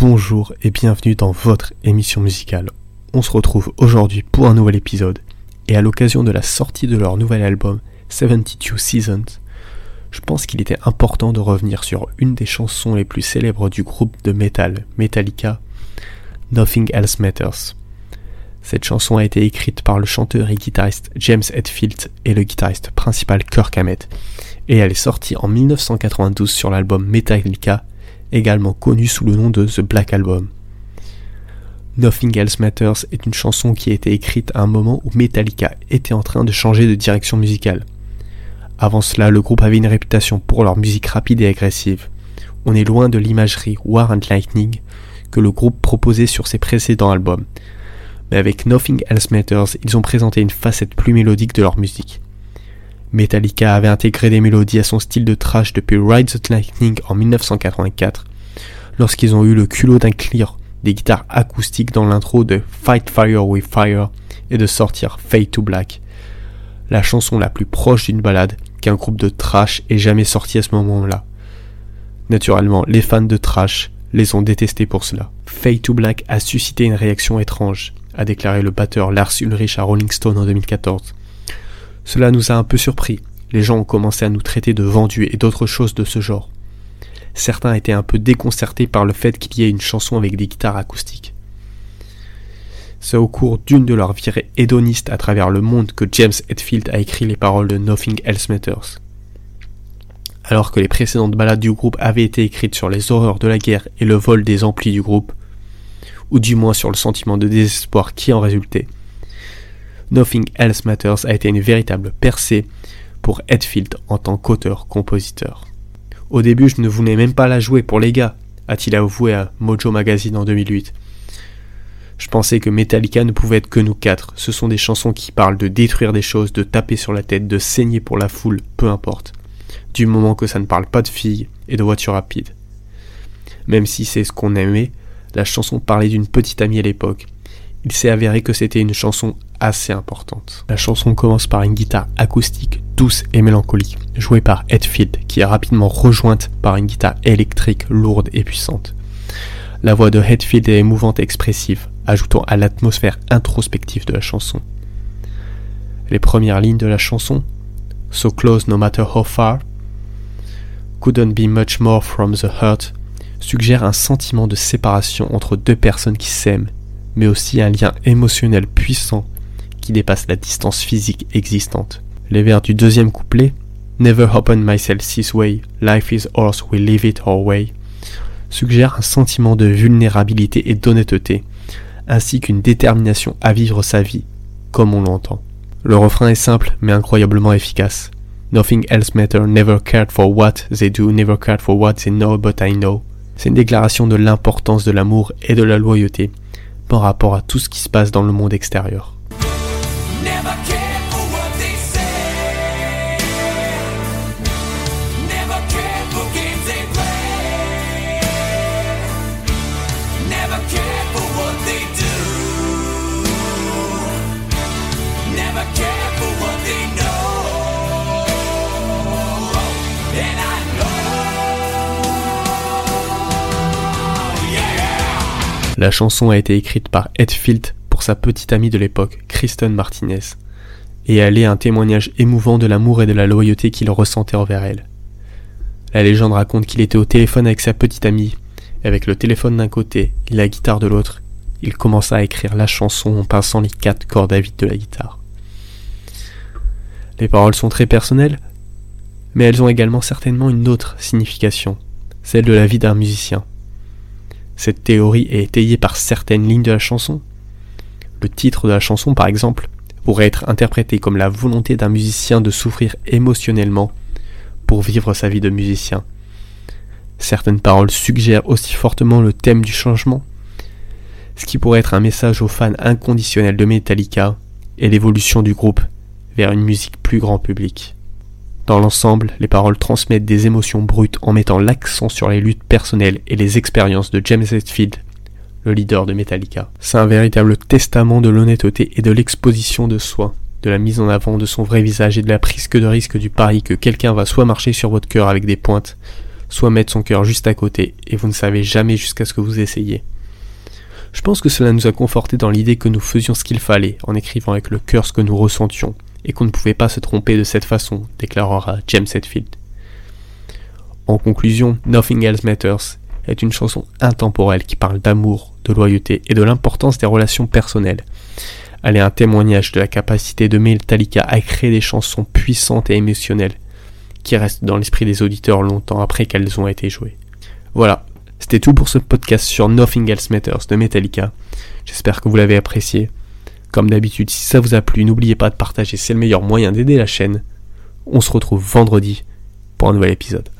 bonjour et bienvenue dans votre émission musicale. On se retrouve aujourd'hui pour un nouvel épisode et à l'occasion de la sortie de leur nouvel album 72 Seasons, je pense qu'il était important de revenir sur une des chansons les plus célèbres du groupe de metal Metallica, Nothing Else Matters. Cette chanson a été écrite par le chanteur et guitariste James Hetfield et le guitariste principal Kirk Hammett, et elle est sortie en 1992 sur l'album Metallica également connu sous le nom de The Black Album. Nothing Else Matters est une chanson qui a été écrite à un moment où Metallica était en train de changer de direction musicale. Avant cela, le groupe avait une réputation pour leur musique rapide et agressive. On est loin de l'imagerie War and Lightning que le groupe proposait sur ses précédents albums. Mais avec Nothing Else Matters, ils ont présenté une facette plus mélodique de leur musique. Metallica avait intégré des mélodies à son style de trash depuis Ride the Lightning en 1984, lorsqu'ils ont eu le culot d'inclure des guitares acoustiques dans l'intro de Fight Fire with Fire et de sortir Fade to Black, la chanson la plus proche d'une balade qu'un groupe de trash ait jamais sorti à ce moment-là. Naturellement, les fans de trash les ont détestés pour cela. Fade to Black a suscité une réaction étrange, a déclaré le batteur Lars Ulrich à Rolling Stone en 2014. Cela nous a un peu surpris. Les gens ont commencé à nous traiter de vendus et d'autres choses de ce genre. Certains étaient un peu déconcertés par le fait qu'il y ait une chanson avec des guitares acoustiques. C'est au cours d'une de leurs virées hédonistes à travers le monde que James Hetfield a écrit les paroles de Nothing Else Matters. Alors que les précédentes ballades du groupe avaient été écrites sur les horreurs de la guerre et le vol des amplis du groupe, ou du moins sur le sentiment de désespoir qui en résultait, Nothing Else Matters a été une véritable percée pour Hetfield en tant qu'auteur-compositeur. Au début, je ne voulais même pas la jouer pour les gars, a-t-il avoué à Mojo Magazine en 2008. Je pensais que Metallica ne pouvait être que nous quatre. Ce sont des chansons qui parlent de détruire des choses, de taper sur la tête, de saigner pour la foule, peu importe. Du moment que ça ne parle pas de filles et de voitures rapides. Même si c'est ce qu'on aimait, la chanson parlait d'une petite amie à l'époque. Il s'est avéré que c'était une chanson assez importante. La chanson commence par une guitare acoustique douce et mélancolique, jouée par Hetfield, qui est rapidement rejointe par une guitare électrique lourde et puissante. La voix de Hetfield est émouvante et expressive, ajoutant à l'atmosphère introspective de la chanson. Les premières lignes de la chanson, So close no matter how far, couldn't be much more from the hurt, suggèrent un sentiment de séparation entre deux personnes qui s'aiment, mais aussi un lien émotionnel puissant qui dépasse la distance physique existante. Les vers du deuxième couplet Never open myself this way, life is ours, we live it our way suggèrent un sentiment de vulnérabilité et d'honnêteté, ainsi qu'une détermination à vivre sa vie, comme on l'entend. Le refrain est simple mais incroyablement efficace. Nothing else matter, never cared for what they do, never cared for what they know, but I know. C'est une déclaration de l'importance de l'amour et de la loyauté par rapport à tout ce qui se passe dans le monde extérieur. La chanson a été écrite par Hetfield pour sa petite amie de l'époque, Kristen Martinez, et elle est un témoignage émouvant de l'amour et de la loyauté qu'il ressentait envers elle. La légende raconte qu'il était au téléphone avec sa petite amie, avec le téléphone d'un côté et la guitare de l'autre, il commença à écrire la chanson en pinçant les quatre cordes à vide de la guitare. Les paroles sont très personnelles, mais elles ont également certainement une autre signification, celle de la vie d'un musicien. Cette théorie est étayée par certaines lignes de la chanson. Le titre de la chanson, par exemple, pourrait être interprété comme la volonté d'un musicien de souffrir émotionnellement pour vivre sa vie de musicien. Certaines paroles suggèrent aussi fortement le thème du changement, ce qui pourrait être un message aux fans inconditionnels de Metallica et l'évolution du groupe vers une musique plus grand public. Dans l'ensemble, les paroles transmettent des émotions brutes en mettant l'accent sur les luttes personnelles et les expériences de James Hetfield, le leader de Metallica. C'est un véritable testament de l'honnêteté et de l'exposition de soi, de la mise en avant de son vrai visage et de la prise que de risque du pari que quelqu'un va soit marcher sur votre cœur avec des pointes, soit mettre son cœur juste à côté, et vous ne savez jamais jusqu'à ce que vous essayez. Je pense que cela nous a conforté dans l'idée que nous faisions ce qu'il fallait en écrivant avec le cœur ce que nous ressentions, et qu'on ne pouvait pas se tromper de cette façon, déclarera James Hetfield. En conclusion, Nothing Else Matters est une chanson intemporelle qui parle d'amour, de loyauté et de l'importance des relations personnelles. Elle est un témoignage de la capacité de Metallica à créer des chansons puissantes et émotionnelles qui restent dans l'esprit des auditeurs longtemps après qu'elles ont été jouées. Voilà, c'était tout pour ce podcast sur Nothing Else Matters de Metallica. J'espère que vous l'avez apprécié. Comme d'habitude, si ça vous a plu, n'oubliez pas de partager, c'est le meilleur moyen d'aider la chaîne. On se retrouve vendredi pour un nouvel épisode.